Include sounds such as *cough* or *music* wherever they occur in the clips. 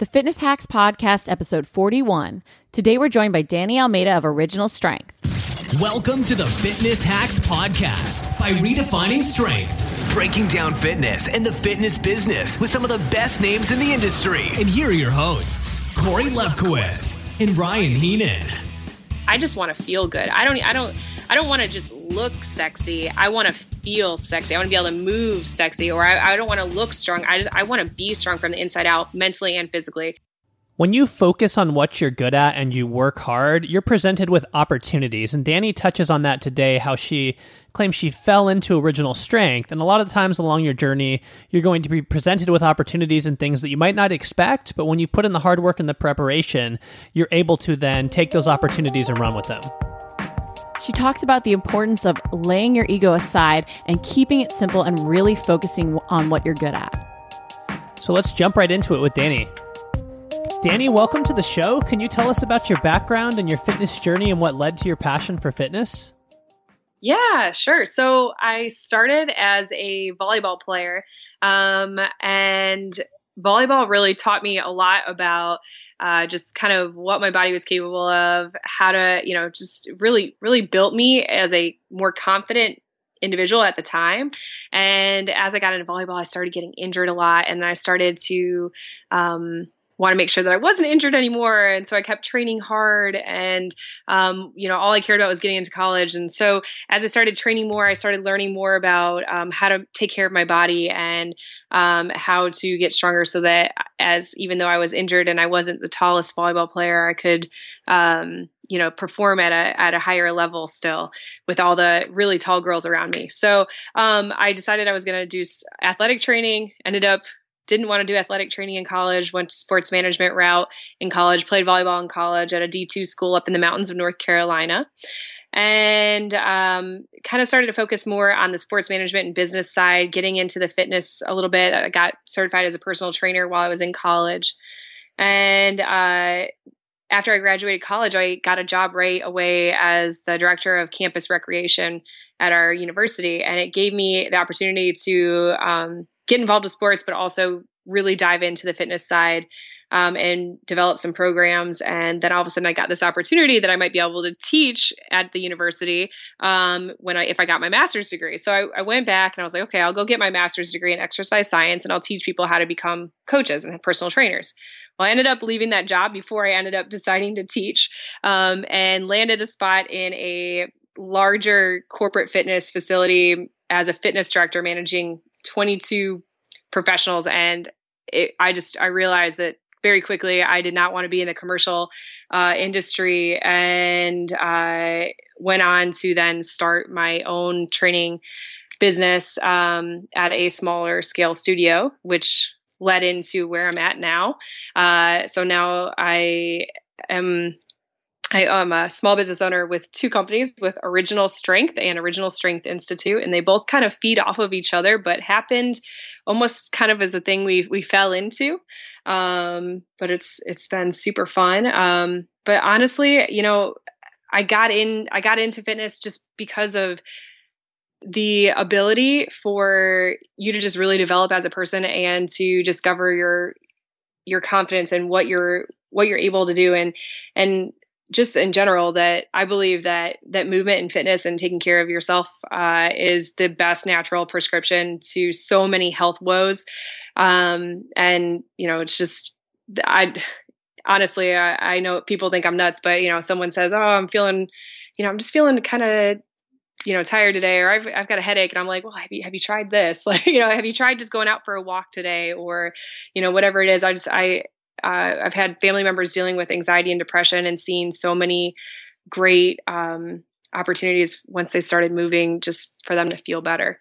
The Fitness Hacks Podcast, episode 41. Today we're joined by Danny Almeida of Original Strength. Welcome to the Fitness Hacks Podcast by Redefining Strength. Breaking down fitness and the fitness business with some of the best names in the industry. And here are your hosts, Cori Lefkowith and Ryan Heenan. I just want to feel good. I don't I don't I don't want to just look sexy. I want to feel sexy. I want to be able to move sexy, or I, I don't want to look strong. I just I want to be strong from the inside out, mentally and physically. When you focus on what you're good at and you work hard, you're presented with opportunities. And Danny touches on that today, how she claims she fell into original strength. And a lot of times along your journey, you're going to be presented with opportunities and things that you might not expect. But when you put in the hard work and the preparation, you're able to then take those opportunities and run with them. She talks about the importance of laying your ego aside and keeping it simple and really focusing on what you're good at. So let's jump right into it with Danny. Danny, welcome to the show. Can you tell us about your background and your fitness journey and what led to your passion for fitness? Yeah, sure. So I started as a volleyball player, um, and volleyball really taught me a lot about uh, just kind of what my body was capable of, how to, you know, just really, really built me as a more confident individual at the time. And as I got into volleyball, I started getting injured a lot, and then I started to um, want to make sure that I wasn't injured anymore. And so I kept training hard and, um, you know, all I cared about was getting into college. And so as I started training more, I started learning more about um, how to take care of my body and um, how to get stronger so that as even though I was injured and I wasn't the tallest volleyball player, I could, um, you know, perform at a, at a higher level still with all the really tall girls around me. So um, I decided I was going to do athletic training, ended up didn't want to do athletic training in college, went to sports management route in college, played volleyball in college at a D2 school up in the mountains of North Carolina. And um, kind of started to focus more on the sports management and business side, getting into the fitness a little bit. I got certified as a personal trainer while I was in college. And uh, after I graduated college, I got a job right away as the director of campus recreation at our university. And it gave me the opportunity to um, get involved with sports, but also really dive into the fitness side um, and develop some programs. And then all of a sudden, I got this opportunity that I might be able to teach at the university um, when I if I got my master's degree. So I, I, went back and I was like, okay, I'll go get my master's degree in exercise science, and I'll teach people how to become coaches and personal trainers. Well, I ended up leaving that job before I ended up deciding to teach, um, and landed a spot in a larger corporate fitness facility as a fitness director managing 22 professionals and it, i just i realized that very quickly i did not want to be in the commercial uh, industry and i went on to then start my own training business um, at a smaller scale studio which led into where i'm at now. Uh, so now i am I am a small business owner with two companies with Original Strength and Original Strength Institute, and they both kind of feed off of each other, but happened almost kind of as a thing we we fell into. Um, but it's it's been super fun. Um, but honestly, you know, I got in I got into fitness just because of the ability for you to just really develop as a person and to discover your your confidence and what you're what you're able to do and and just in general that I believe that that movement and fitness and taking care of yourself uh, is the best natural prescription to so many health woes. Um, and you know, it's just I honestly I, I, know people think I'm nuts, but you know, someone says, "Oh, I'm feeling," you know, I'm just feeling kind of you know tired today or I've, I've got a headache and i'm like well have you have you tried this? *laughs* Like you know have you tried just going out for a walk today? Or you know whatever it is. I just i uh, I've had family members dealing with anxiety and depression and seeing so many great um, opportunities once they started moving just for them to feel better.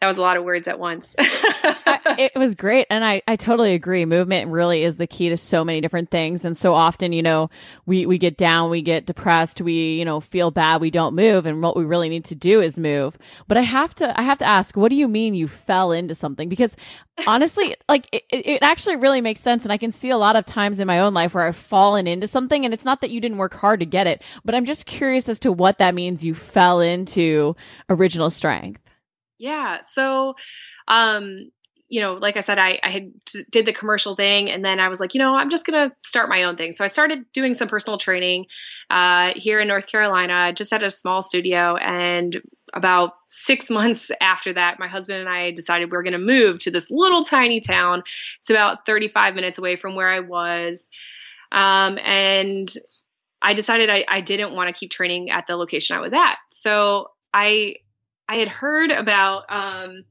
That was a lot of words at once. *laughs* it was great. And I, I totally agree. Movement really is the key to so many different things. And so often, you know, we, we get down, we get depressed, we, you know, feel bad, we don't move. And what we really need to do is move. But I have to, I have to ask, what do you mean you fell into something? Because honestly, *laughs* like it, it actually really makes sense. And I can see a lot of times in my own life where I've fallen into something and it's not that you didn't work hard to get it, but I'm just curious as to what that means you fell into original strength. Yeah. So, um, you know, like I said, I, I had did the commercial thing, and then I was like, you know, I'm just gonna start my own thing. So I started doing some personal training uh, here in North Carolina, just at a small studio. And about six *laughs* months after that, my husband and I decided we were gonna move to this little tiny town. It's about 35 minutes away from where I was, um, and I decided I, I didn't want to keep training at the location I was at. So I I had heard about. Um,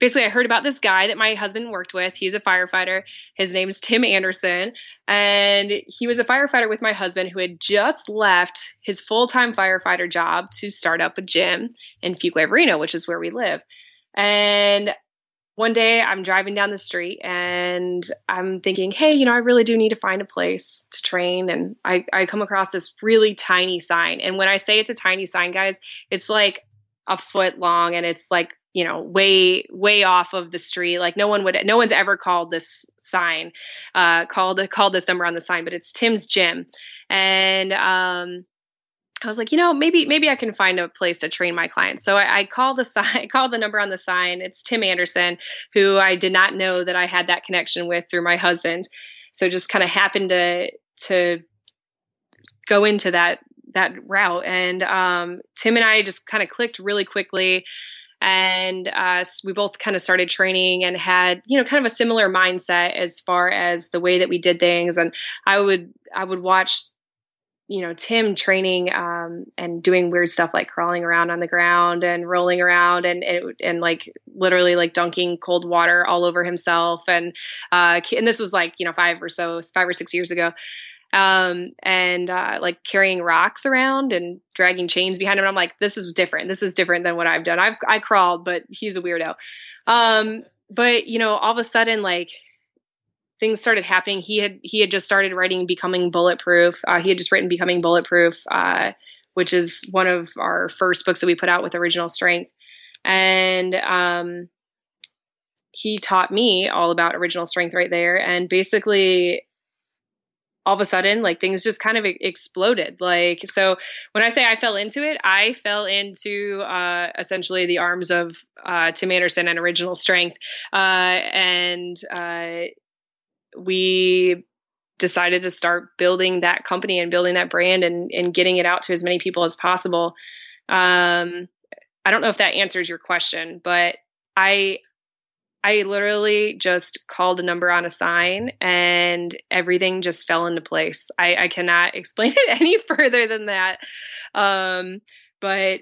basically, I heard about this guy that my husband worked with. He's a firefighter. His name is Tim Anderson. And he was a firefighter with my husband who had just left his full time firefighter job to start up a gym in Fuquay-Varina, which is where we live. And one day I'm driving down the street and I'm thinking, hey, you know, I really do need to find a place to train. And I, I come across this really tiny sign. And when I say it's a tiny sign, guys, it's like a foot long and it's like you know way way off of the street like no one would no one's ever called this sign uh called called this number on the sign but it's tim's gym and um I was like, you know, maybe maybe I can find a place to train my clients. So I, I call the *laughs* sign, I call the number on the sign. It's Tim Anderson, who I did not know that I had that connection with through my husband. So just kind of happened to to go into that that route. And um, Tim and I just kind of clicked really quickly. And uh, we both kind of started training and had you know kind of a similar mindset as far as the way that we did things. And i would i would watch you know tim training um, and doing weird stuff like crawling around on the ground and rolling around and and, and like literally like dunking cold water all over himself. And uh, and this was like you know five or so five or six years ago um, and uh, like carrying rocks around and dragging chains behind him. And I'm like, this is different. This is different than what I've done. I've I crawled, but he's a weirdo. Um, but you know, all of a sudden, like things started happening. He had he had just started writing Becoming Bulletproof. Uh, he had just written Becoming Bulletproof, uh, which is one of our first books that we put out with Original Strength, and um, he taught me all about original strength right there. And basically, all of a sudden like things just kind of exploded. Like so when i say i fell into it i fell into uh, essentially the arms of uh, tim anderson and original strength uh, and uh, we decided to start building that company and building that brand and, and getting it out to as many people as possible. Um, i don't know if that answers your question but i I literally just called a number on a sign and everything just fell into place. I, I cannot *laughs* explain it any further than that. Um, but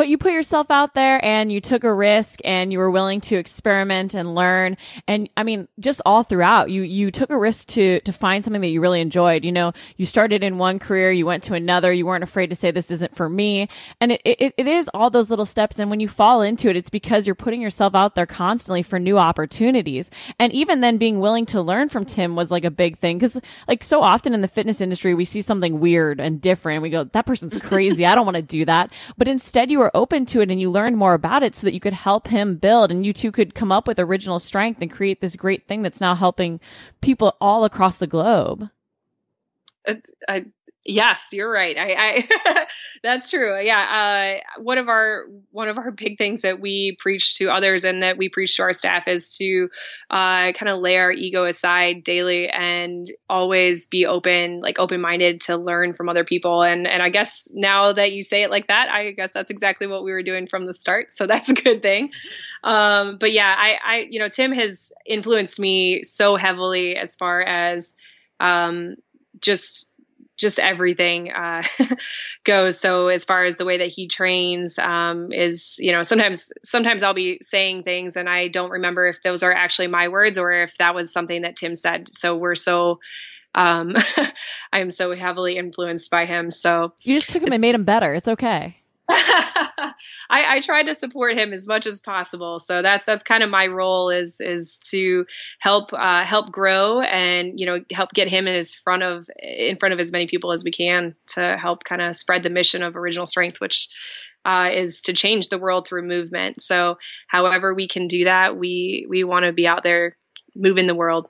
but you put yourself out there and you took a risk and you were willing to experiment and learn. And I mean, just all throughout, you, you took a risk to, to find something that you really enjoyed. You know, you started in one career, you went to another, you weren't afraid to say this isn't for me. And it, it, it is all those little steps. And when you fall into it, it's because you're putting yourself out there constantly for new opportunities. And even then being willing to learn from Tim was like a big thing. Cause like so often in the fitness industry, we see something weird and different and we go, that person's crazy. I don't want to do that. But instead you were were open to it and you learned more about it so that you could help him build and you two could come up with original strength and create this great thing that's now helping people all across the globe. I, Yes, you're right. I, I *laughs* that's true. Yeah, uh, one of our one of our big things that we preach to others and that we preach to our staff is to uh, kind of lay our ego aside daily and always be open, like open minded to learn from other people. And and I guess now that you say it like that, I guess that's exactly what we were doing from the start. So that's a good thing. Um, but yeah, I, I you know Tim has influenced me so heavily as far as um, just just everything uh, *laughs* goes. So as far as the way that he trains um, is, you know, sometimes sometimes I'll be saying things and I don't remember if those are actually my words or if that was something that Tim said. So we're so um, *laughs* I am so heavily influenced by him. So you just took him and made him better. It's okay. *laughs* I, I try to support him as much as possible. So that's that's kind of my role is is to help uh, help grow and you know help get him in his front of in front of as many people as we can to help kind of spread the mission of Original Strength, which uh, is to change the world through movement. So however we can do that, we we want to be out there moving the world.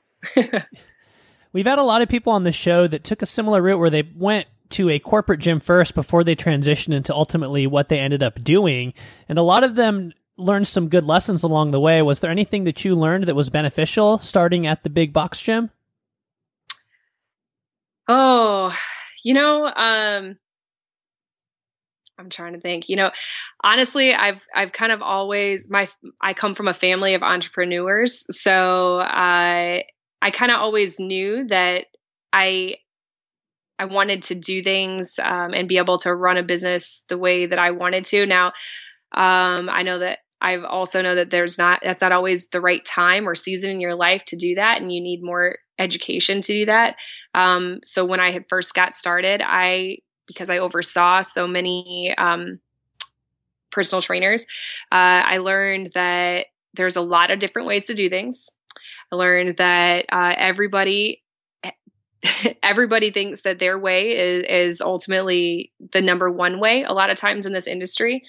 *laughs* We've had a lot of people on the show that took a similar route where they went to a corporate gym first before they transitioned into ultimately what they ended up doing. And a lot of them learned some good lessons along the way. Was there anything that you learned that was beneficial starting at the big box gym? Oh, you know, um, I'm trying to think. You know, honestly, I've I've kind of always my I come from a family of entrepreneurs, so I I kind of always knew that I I wanted to do things um, and be able to run a business the way that I wanted to. Now, um, I know that I also know that there's not that's not always the right time or season in your life to do that, and you need more education to do that. Um, so when I had first got started, I because I oversaw so many um, personal trainers, uh, I learned that there's a lot of different ways to do things. I learned that uh, everybody *laughs* everybody thinks that their way is, is ultimately the number one way a lot of times in this industry.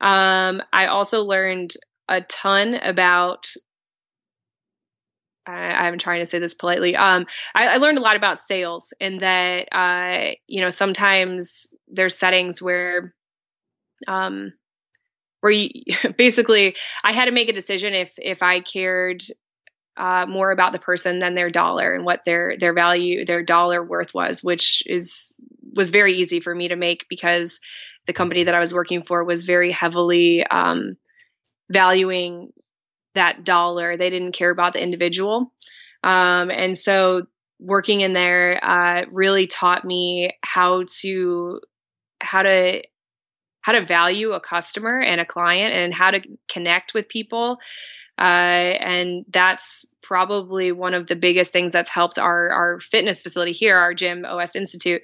Um, I also learned a ton about I, am trying to say this politely. Um, I, I, learned a lot about sales, and that uh, you know sometimes there's settings where, um, where you *laughs* basically I had to make a decision if if I cared uh, more about the person than their dollar and what their their value their dollar worth was, which is was very easy for me to make because the company that I was working for was very heavily um, valuing that dollar. They didn't care about the individual. Um, and so working in there uh, really taught me how to how to how to value a customer and a client and how to connect with people uh, and that's probably one of the biggest things that's helped our our fitness facility here our gym os institute.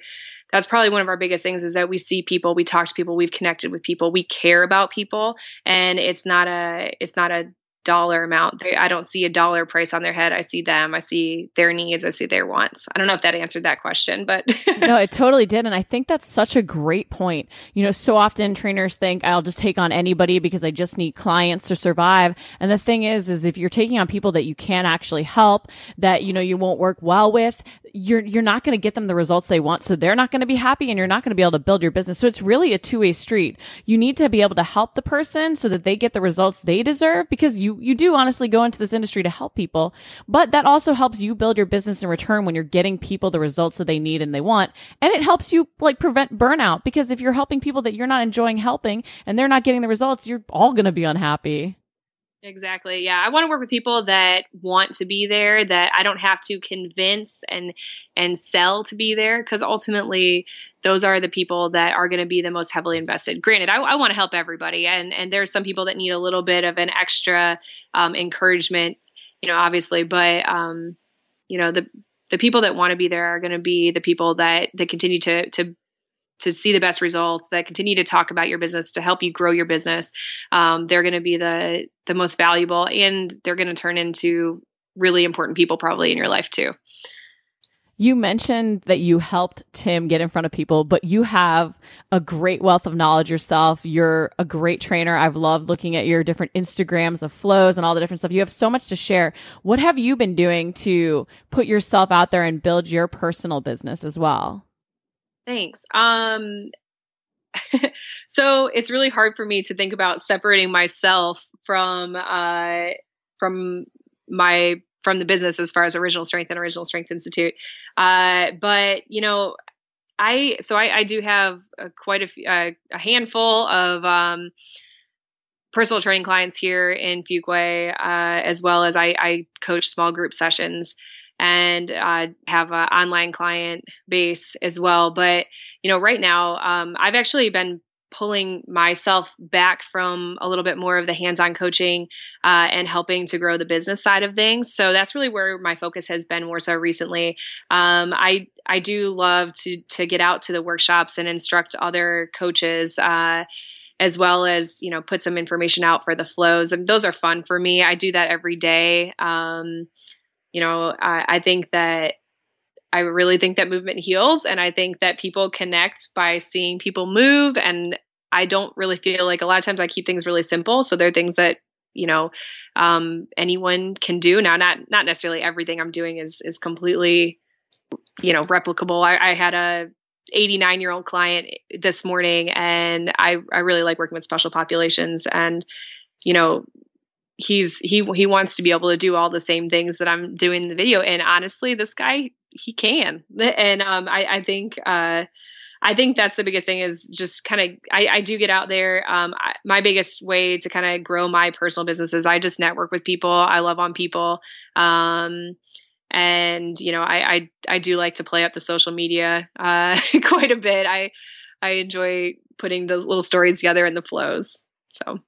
That's probably one of our biggest things is that we see people we talk to people we've connected with people we care about people. And it's not a it's not a dollar amount. They, I don't see a dollar price on their head. I see them. I see their needs. I see their wants. I don't know if that answered that question, but *laughs* no, it totally did. And I think that's such a great point. You know, so often trainers think I'll just take on anybody because I just need clients to survive. And the thing is, is if you're taking on people that you can't actually help, that you know you won't work well with, you're you're not going to get them the results they want. So they're not going to be happy, and you're not going to be able to build your business. So it's really a two way street. You need to be able to help the person so that they get the results they deserve because you you do honestly go into this industry to help people, but that also helps you build your business in return when you're getting people the results that they need and they want. And it helps you like prevent burnout because if you're helping people that you're not enjoying helping and they're not getting the results, you're all going to be unhappy. Exactly. Yeah. I want to work with people that want to be there, that I don't have to convince and and sell to be there because ultimately those are the people that are going to be the most heavily invested. Granted, I, I want to help everybody and and there's some people that need a little bit of an extra um, encouragement, you know, obviously, but um, you know, the the people that want to be there are going to be the people that that continue to to to see the best results that continue to talk about your business to help you grow your business um, they're going to be the the most valuable and they're going to turn into really important people probably in your life too you mentioned that you helped Tim get in front of people, but you have a great wealth of knowledge yourself. You're a great trainer. I've loved looking at your different Instagrams of flows and all the different stuff. You have so much to share. What have you been doing to put yourself out there and build your personal business as well? Thanks. Um, *laughs* so it's really hard for me to think about separating myself from uh, from my from the business as far as original strength and original strength institute uh, but you know i so i, I do have a, quite a, a, a handful of um, personal training clients here in fuquay uh, as well as I, I coach small group sessions and uh, have an online client base as well. But you know, right now, um, I've actually been pulling myself back from a little bit more of the hands-on coaching uh, and helping to grow the business side of things. So that's really where my focus has been more so recently. Um, I I do love to to get out to the workshops and instruct other coaches. Uh, as well as you know put some information out for the flows and those are fun for me i do that every day um, you know, I, I think that I really think that movement heals, and I think that people connect by seeing people move. And I don't really feel like a lot of times I keep things really simple, so there are things that you know um, anyone can do. Now, not not necessarily everything I'm doing is is completely you know replicable. I, I had a 89 year old client this morning, and I I really like working with special populations and you know, he's he he wants to be able to do all the same things that I'm doing in the video. And honestly, this guy he can. And um, I I think uh, I think that's the biggest thing is just kind of I, I, do get out there. Um, I, my biggest way to kind of grow my personal business is I just network with people. I love on people. Um, and you know I, I I do like to play up the social media uh, *laughs* quite a bit. I I enjoy putting those little stories together in the flows. So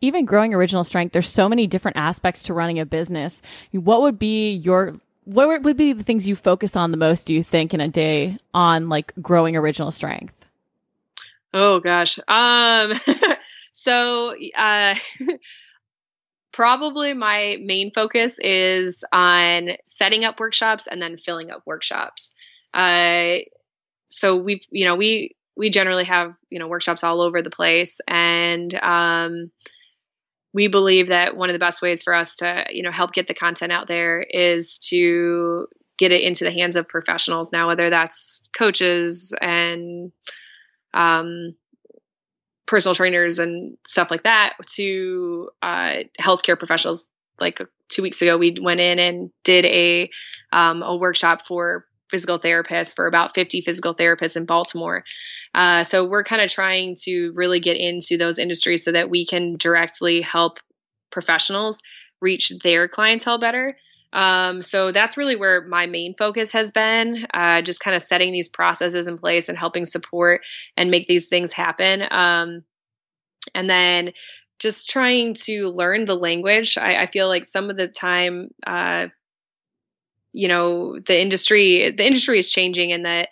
even growing original strength, there's so many different aspects to running a business. What would be your what would be the things you focus on the most, do you think, in a day on like growing original strength? Oh gosh. Um *laughs* so uh *laughs* probably my main focus is on setting up workshops and then filling up workshops. Uh so we you know, we we generally have, you know, workshops all over the place and um we believe that one of the best ways for us to you know help get the content out there is to get it into the hands of professionals now whether that's coaches and um, personal trainers and stuff like that to uh, healthcare professionals. Like two weeks ago we went in and did a um, a workshop for physical therapists for about 50 physical therapists in baltimore uh, so we're kind of trying to really get into those industries so that we can directly help professionals reach their clientele better. Um, so that's really where my main focus has been, uh, just kind of setting these processes in place and helping support and make these things happen. Um, and then just trying to learn the language. I, I feel like some of the time, uh, you know, the industry, the industry is changing and that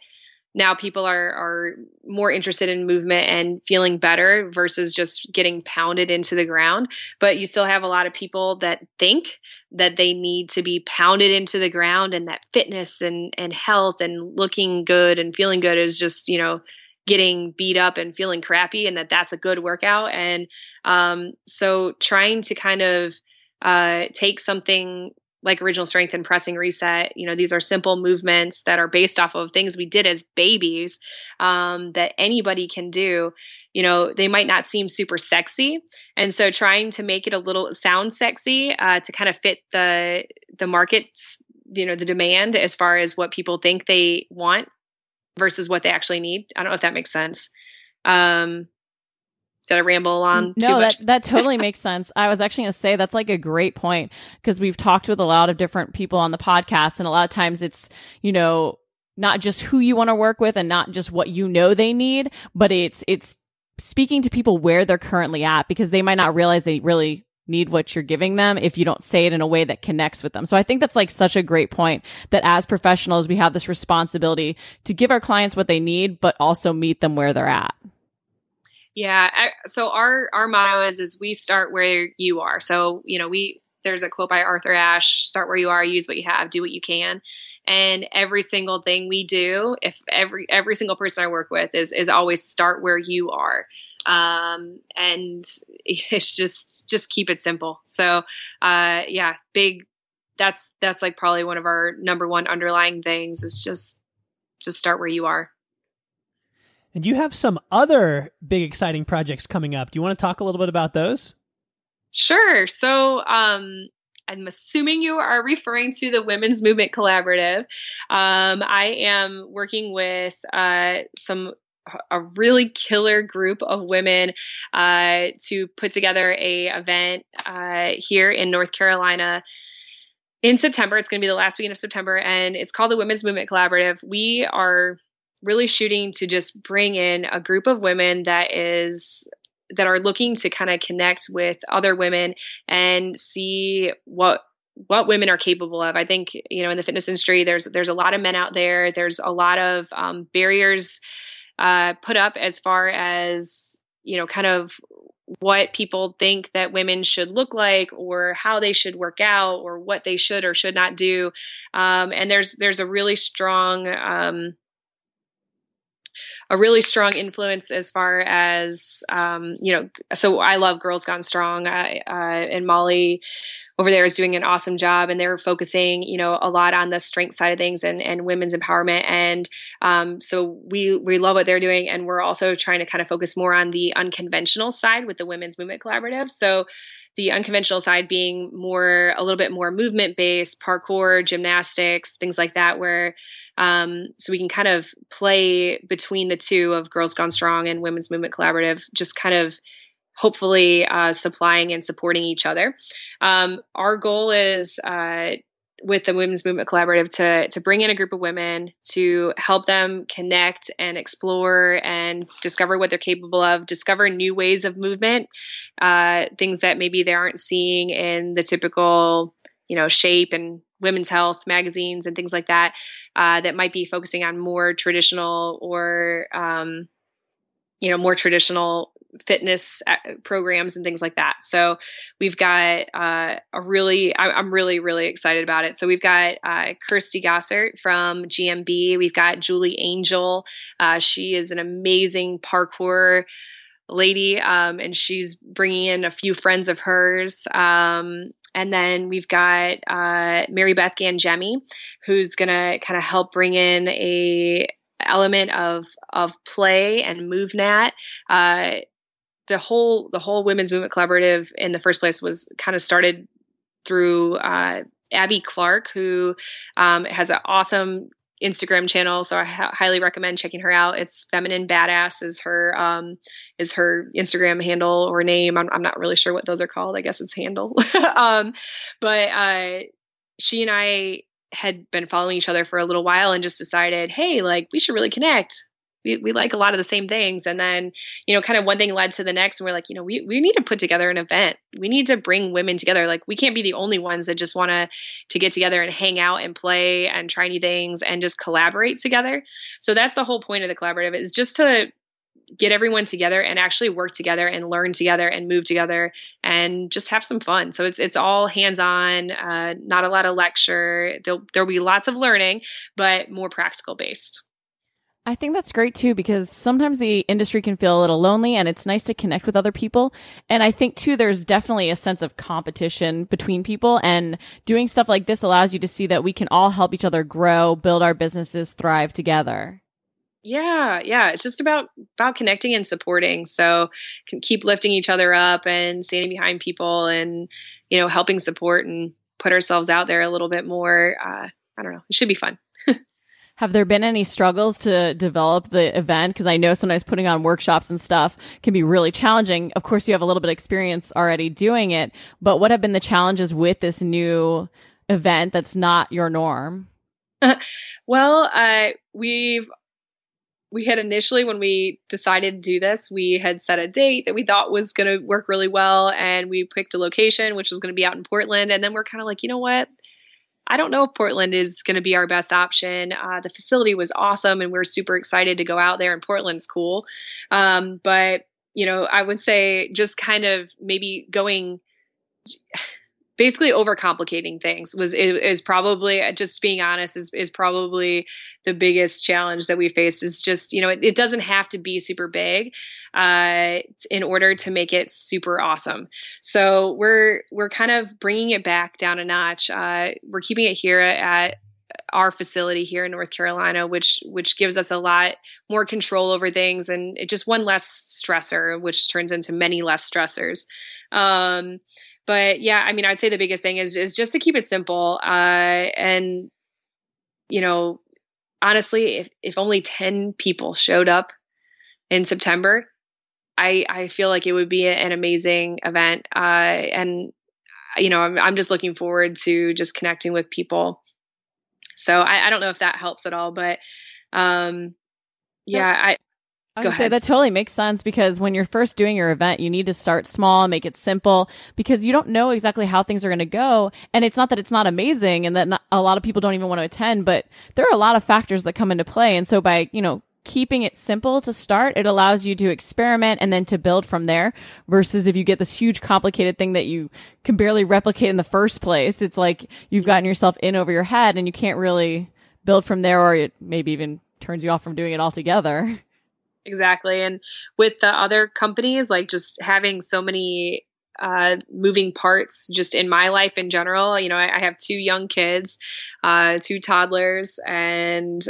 now people are are more interested in movement and feeling better versus just getting pounded into the ground. But you still have a lot of people that think that they need to be pounded into the ground and that fitness and and health and looking good and feeling good is just you know getting beat up and feeling crappy and that that's a good workout. And um, so trying to kind of uh, take something like original strength and pressing reset. You know these are simple movements that are based off of things we did as babies um, that anybody can do. You know they might not seem super sexy. And so trying to make it a little sound sexy uh, to kind of fit the the markets you know the demand as far as what people think they want versus what they actually need. I don't know if that makes sense. Um, did I ramble on? No, that that totally makes *laughs* sense. I was actually going to say that's like a great point because we've talked with a lot of different people on the podcast, and a lot of times it's you know not just who you want to work with and not just what you know they need, but it's it's speaking to people where they're currently at because they might not realize they really need what you're giving them if you don't say it in a way that connects with them. So I think that's like such a great point that as professionals, we have this responsibility to give our clients what they need, but also meet them where they're at. Yeah. So our our motto is is we start where you are. So you know we there's a quote by Arthur Ashe: "Start where you are, use what you have, do what you can." And every single thing we do, if every every single person I work with is is always start where you are. Um, and *laughs* it's just just keep it simple. So uh, yeah, big. That's that's like probably one of our number one underlying things is just just start where you are. And you have some other big exciting projects coming up. Do you want to talk a little bit about those? Sure. So, um, I'm assuming you are referring to the Women's Movement Collaborative. Um, I am working with uh, some a really killer group of women uh, to put together a event uh, here in North Carolina in September. It's going to be the last weekend of September, and it's called the Women's Movement Collaborative. We are really shooting to just bring in a group of women that is that are looking to kind of connect with other women and see what what women are capable of. I think you know in the fitness industry, there's there's a lot of men out there. There's a lot of um, barriers uh, put up as far as you know, kind of what people think that women should look like or how they should work out or what they should or should not do. Um, and there's there's a really strong um, a really strong influence as far as um, you know. So I love Girls Gone Strong, uh, uh, and Molly over there is doing an awesome job and they're focusing you know a lot on the strength side of things and, and women's empowerment and um, so we we love what they're doing and we're also trying to kind of focus more on the unconventional side with the women's movement collaborative so the unconventional side being more a little bit more movement based parkour gymnastics things like that where um, so we can kind of play between the two of girls gone strong and women's movement collaborative just kind of hopefully uh, supplying and supporting each other. Um, our goal is uh, with the Women's Movement Collaborative to to bring in a group of women to help them connect and explore and discover what they're capable of, discover new ways of movement, uh, things that maybe they aren't seeing in the typical, you know, shape and women's health magazines and things like that, uh, that might be focusing on more traditional or um, you know more traditional fitness uh, programs and things like that. So we've got uh, a really, I, am really, really excited about it. So we've got uh, Kirsty Gossert from GMB. We've got Julie Angel. Uh, she is an amazing parkour lady, um, and she's bringing in a few friends of hers. Um, and then we've got uh, Mary Beth Gangemi, who's going to kind of help bring in a element of of play and MovNat. Uh, the whole the whole women's movement collaborative in the first place was kind of started through uh, Abby Clark, who um, has an awesome Instagram channel, so I ha- highly recommend checking her out. It's feminine badass is her um, is her Instagram handle or name. I'm, I'm not really sure what those are called. I guess it's handle. *laughs* um, but uh, she and I had been following each other for a little while and just decided, hey, like we should really connect we, we like a lot of the same things. And then, you know, kind of one thing led to the next. And we're like, you know, we, we need to put together an event. We need to bring women together. Like we can't be the only ones that just want to, to get together and hang out and play and try new things and just collaborate together. So that's the whole point of the collaborative is just to get everyone together and actually work together and learn together and move together and just have some fun. So it's it's all hands on, uh, not a lot of lecture. There'll there'll be lots of learning, but more practical based. I think that's great too because sometimes the industry can feel a little lonely and it's nice to connect with other people. And I think too, there's definitely a sense of competition between people and doing stuff like this allows you to see that we can all help each other grow, build our businesses, thrive together. Yeah, yeah, it's just about about connecting and supporting. So can keep lifting each other up and standing behind people and you know helping support and put ourselves out there a little bit more. Uh, I don't know. It should be fun. *laughs* Have there been any struggles to develop the event? Because I know sometimes putting on workshops and stuff can be really challenging. Of course, you have a little bit of experience already doing it, but what have been the challenges with this new event that's not your norm? *laughs* well, uh, we've we had initially when we decided to do this we had set a date that we thought was going to work really well and we picked a location which was going to be out in portland and then we're kind of like you know what I don't know if Portland is going to be our best option. Uh, the facility was awesome, and we're super excited to go out there. And Portland's cool, um, but you know, I would say just kind of maybe going basically overcomplicating things was is probably just being honest is, is probably the biggest challenge that we faced is just you know it, it doesn't have to be super big uh, in order to make it super awesome so we're we're kind of bringing it back down a notch uh, we're keeping it here at our facility here in North Carolina, which which gives us a lot more control over things and just one less stressor, which turns into many less stressors. Um, but yeah, I mean, I'd say the biggest thing is is just to keep it simple. Uh, and you know, honestly, if if only ten people showed up in September, I I feel like it would be an amazing event. Uh, and you know, I'm I'm just looking forward to just connecting with people. So I, I don't know if that helps at all, but um, yeah, I I would say that totally makes sense because when you're first doing your event, you need to start small and make it simple because you don't know exactly how things are going to go. And it's not that it's not amazing and that not, a lot of people don't even want to attend, but there are a lot of factors that come into play. And so by, you know, keeping it simple to start, it allows you to experiment and then to build from there versus if you get this huge complicated thing that you can barely replicate in the first place, it's like you've gotten yourself in over your head and you can't really build from there or it maybe even turns you off from doing it altogether. *laughs* exactly. And with the other companies, like just having so many uh, moving parts just in my life in general. You know, I, I have two young kids, uh, two toddlers, and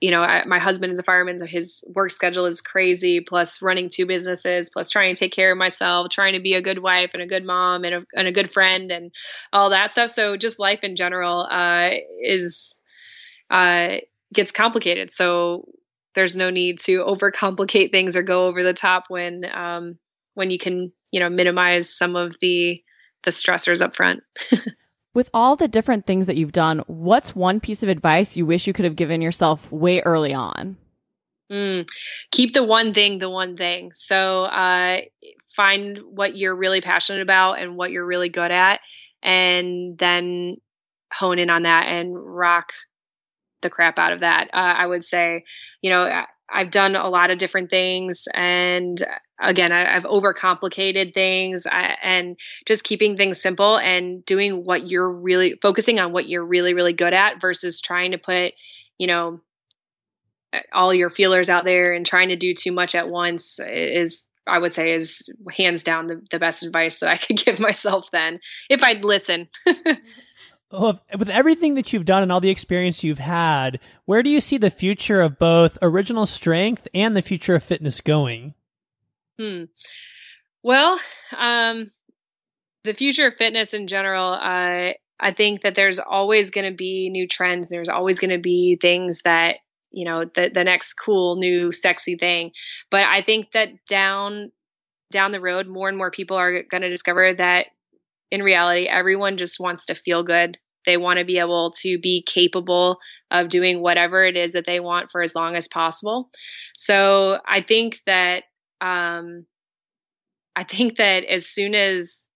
you know, I, my husband is a fireman, so his work schedule is crazy. Plus, running two businesses, plus trying to take care of myself, trying to be a good wife and a good mom and a, and a good friend, and all that stuff. So, just life in general uh, is uh, gets complicated. So, there's no need to overcomplicate things or go over the top when um, when you can, you know, minimize some of the the stressors up front. *laughs* With all the different things that you've done, what's one piece of advice you wish you could have given yourself way early on? Mm, keep the one thing the one thing. So uh, find what you're really passionate about and what you're really good at, and then hone in on that and rock the crap out of that. Uh, I would say, you know, I've done a lot of different things, and again, I, have overcomplicated things, I, and just keeping things simple and doing what you're really focusing on what you're really, really good at versus trying to put, you know, all your feelers out there and trying to do too much at once is I would say is hands down the, the best advice that I *laughs* could give myself then if I'd listen. *laughs* With everything that you've done and all the experience you've had, where do you see the future of both original strength and the future of fitness going? Hmm. Well, um, the future of fitness in general, uh, I think that there's always going to be new trends. There's always going to be things that you know the the next cool new sexy thing. But I think that down down the road, more and more people are going to discover that in reality, everyone just wants to feel good. They want to be able to be capable of doing whatever it is that they want for as long as possible. So I think that um, I think that as soon as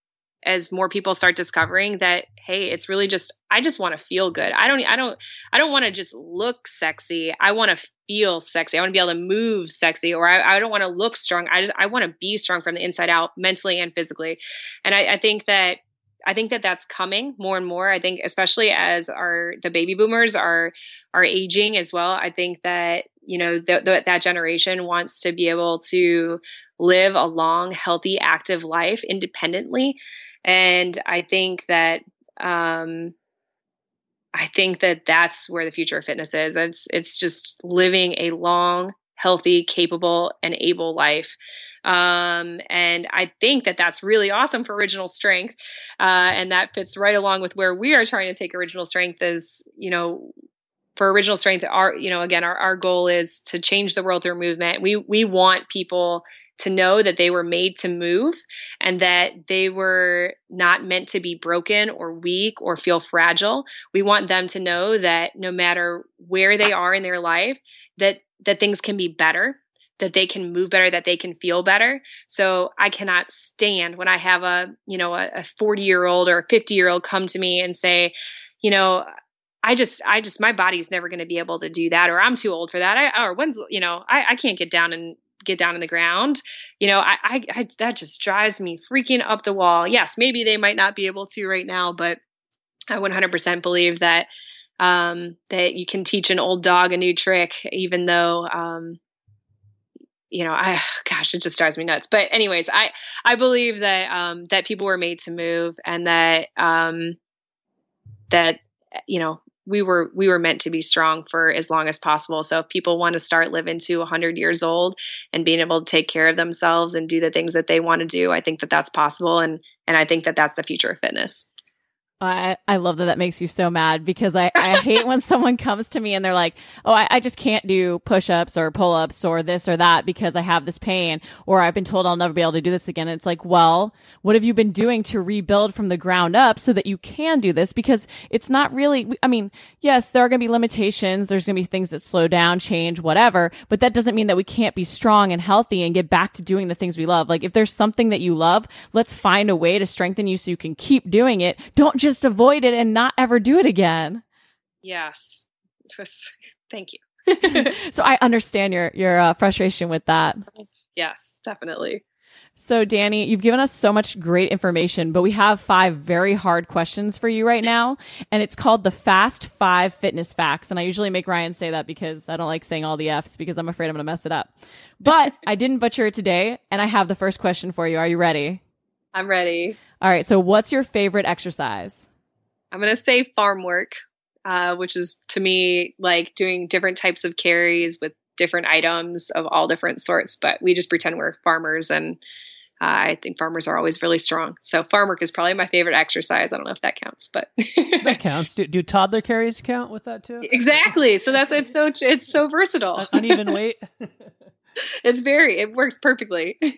as more people start discovering that hey it's really just i just want to feel good. I don't i don't i don't want to just look sexy. I want to feel sexy. I want to be able to move sexy or i, I don't want to look strong. I just i want to be strong from the inside out mentally and physically. And I, I think that I think that that's coming more and more. I think, especially as our the baby boomers are are aging as well. I think that you know th- th- that generation wants to be able to live a long, healthy, active life independently, and I think that um, I think that that's where the future of fitness is. It's it's just living a long, healthy, capable, and able life. Um, and I think that that's really awesome for original strength. Uh, and that fits right along with where we are trying to take original strength is, you know, for original strength, our, you know, again, our, our goal is to change the world through movement. We, we want people to know that they were made to move and that they were not meant to be broken or weak or feel fragile. We want them to know that no matter where they are in their life, that that things can be better, that they can move better, that they can feel better. So I cannot stand when I have a, you know, a 40 year old or a 50 year old come to me and say, you know, I just, I just, my body's never going to be able to do that, or I'm too old for that. I, or when's, you know, I, I can't get down and get down in the ground. You know, I, I, I, that just drives me freaking up the wall. Yes, maybe they might not be able to right now, but I 100% believe that, um, that you can teach an old dog a new trick, even though, um, you know, I *sighs* gosh, it just drives me nuts. But anyways, I I believe that um, that people were made to move, and that um, that you know we were we were meant to be strong for as long as possible. So if people want to start living to 100 years old and being able to take care of themselves and do the things that they want to do, I think that that's possible, and and I think that that's the future of fitness. I, I love that that makes you so mad because I, I hate when *laughs* someone comes to me and they're like, oh, I, I just can't do push ups or pull ups or this or that because I have this pain or I've been told I'll never be able to do this again. It's like, well, what have you been doing to rebuild from the ground up so that you can do this? Because it's not really, I mean, yes, there are going to be limitations. There's going to be things that slow down, change, whatever, but that doesn't mean that we can't be strong and healthy and get back to doing the things we love. Like if there's something that you love, let's find a way to strengthen you so you can keep doing it. Don't just avoid it and not ever do it again. Yes. *laughs* Thank you. *laughs* *laughs* so I understand your your uh, frustration with that. Yes, definitely. So Danny, you've given us so much great information, but we have five very hard questions for you right now, and it's called the Fast 5 Fitness Facts, and I usually make Ryan say that because I don't like saying all the Fs because I'm afraid I'm going to mess it up. But I didn't butcher it today, and I have the first question for you. Are you ready? I'm ready. All right. So, what's your favorite exercise? I'm going to say farm work, uh, which is to me like doing different types of carries with different items of all different sorts. But we just pretend we're farmers and uh, I think farmers are always really strong. So farm work is probably my favorite exercise. I don't know if that counts, but *laughs* that counts. Do, do toddler carries count with that too? Exactly. So that's it's so it's so versatile. uneven *laughs* weight. it's very it works perfectly, and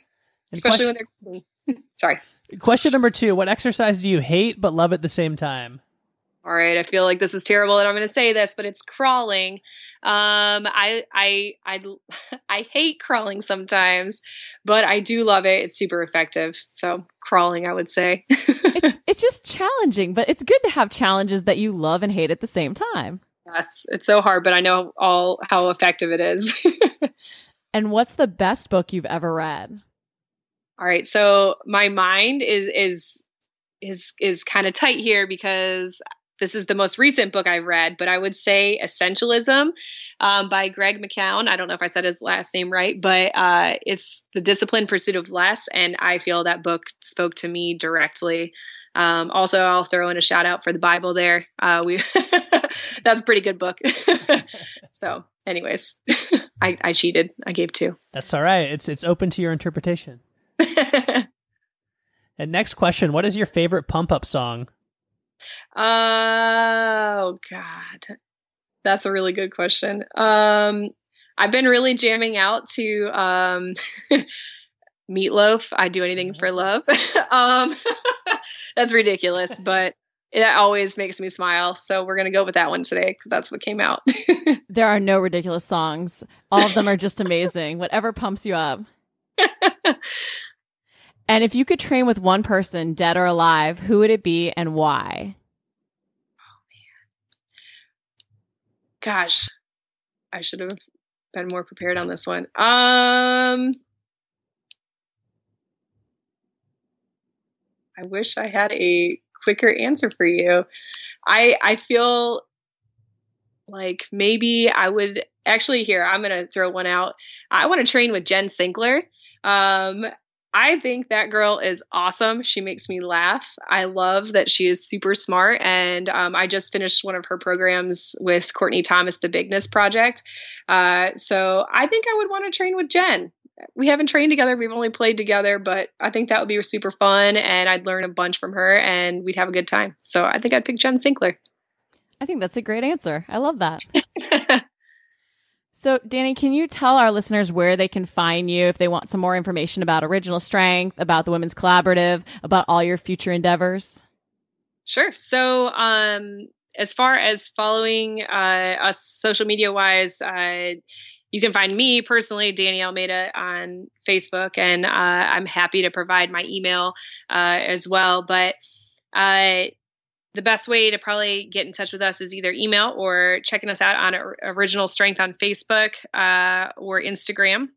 especially question, when they're. Sorry. Question number two: What exercise do you hate but love at the same time? all right, I feel like this is terrible and I'm going to say this, but it's crawling. Um, I, I, I, *laughs* I hate crawling sometimes, but I do love it. It's super effective. So crawling, I would say. *laughs* it's, it's just challenging, but it's good to have challenges that you love and hate at the same time. Yes, it's so hard, but I know all how effective it is. *laughs* and what's the best book you've ever read? All right, so my mind is is is is kind of tight here because this is the most recent book I've read, but I would say Essentialism um, by Greg McKeown. I don't know if I said his last name right, but uh, it's the disciplined pursuit of less. And I feel that book spoke to me directly. Um, also, I'll throw in a shout out for the Bible there. Uh, we *laughs* that's a pretty good book. *laughs* so, anyways, *laughs* I, I cheated. I gave two. That's all right. It's it's open to your interpretation. *laughs* and next question: What is your favorite pump up song? Oh God, that's a really good question. Um, I've been really jamming out to um, *laughs* Meatloaf. I do anything for love. *laughs* um, that's ridiculous, but it always makes me smile. So we're gonna go with that one today because that's what came out. there are no ridiculous songs. All of them are just amazing. Whatever pumps you up. And if you could train with one person, dead or alive, who would it be and why? Oh man. Gosh, I should have been more prepared on this one. Um, I wish I had a quicker answer for you. I I feel like maybe I would actually here. I'm gonna throw one out. I want to train with Jen Sinkler. Um, I think that girl is awesome. She makes me laugh. I love that she is super smart. And um, I just finished one of her programs with Courtney Thomas, the Bigness Project. Uh, so I think I would want to train with Jen. We haven't trained together, we've only played together, but I think that would be super fun. And I'd learn a bunch from her and we'd have a good time. So I think I'd pick Jen Sinkler. I think that's a great answer. I love that. *laughs* So, Dani, can you tell our listeners where they can find you if they want some more information about Original Strength, about the Women's Collaborative, about all your future endeavors? Sure. So, um, as far as following uh, us social media wise, uh, you can find me personally, Dani Almeida, on Facebook, and uh, I'm happy to provide my email uh, as well. But uh, the best way to probably get in touch with us is either email or checking us out on Original Strength on Facebook uh, or Instagram.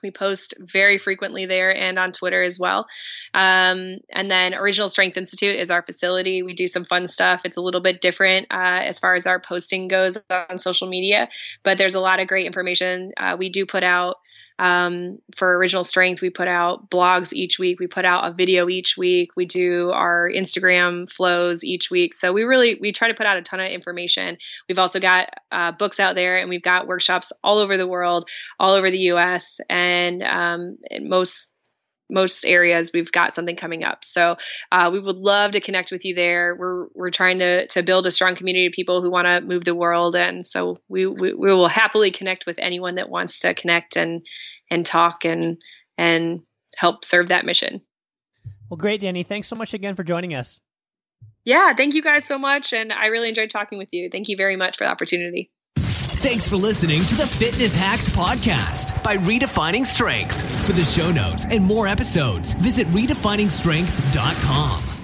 We post very frequently there and on Twitter as well. Um, and then Original Strength Institute is our facility. We do some fun stuff. It's a little bit different uh, as far as our posting goes on social media, but there's a lot of great information. Uh, we do put out um, for Original Strength, we put out blogs each week. We put out a video each week. We do our Instagram flows each week. So we really we try to put out a ton of information. We've also got uh, books out there, and we've got workshops all over the world, all over the U.S. and um, most most areas we've got something coming up. So uh, we would love to connect with you there. We're we're trying to to build a strong community of people who want to move the world. And so we, we, we will happily connect with anyone that wants to connect and and talk and and help serve that mission. Well great dani. Thanks so much again for joining us. Yeah thank you guys so much. And i really enjoyed talking with you. Thank you very much for the opportunity Thanks for listening to the Fitness Hacks Podcast by Redefining Strength. For the show notes and more episodes, visit redefiningstrength.com.